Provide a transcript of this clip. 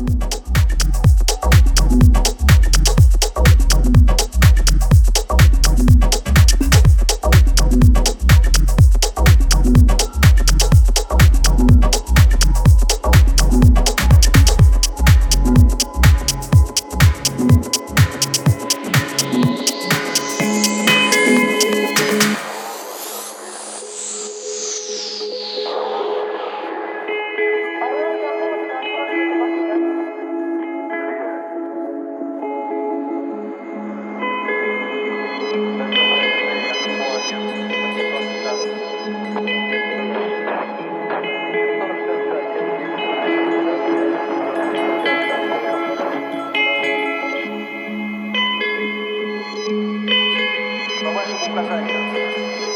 you 快看一下